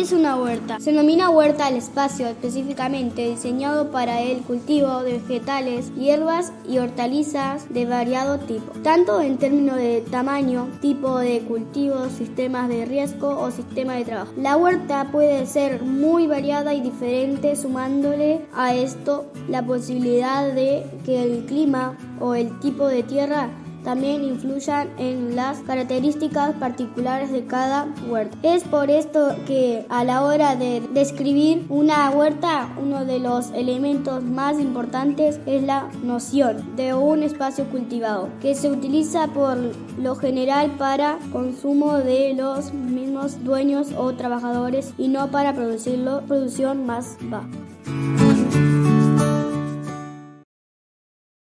¿Qué es una huerta? Se denomina huerta al espacio específicamente diseñado para el cultivo de vegetales, hierbas y hortalizas de variado tipo, tanto en términos de tamaño, tipo de cultivo, sistemas de riesgo o sistema de trabajo. La huerta puede ser muy variada y diferente sumándole a esto la posibilidad de que el clima o el tipo de tierra también influyan en las características particulares de cada huerta. Es por esto que a la hora de describir una huerta, uno de los elementos más importantes es la noción de un espacio cultivado, que se utiliza por lo general para consumo de los mismos dueños o trabajadores y no para producirlo producción más baja.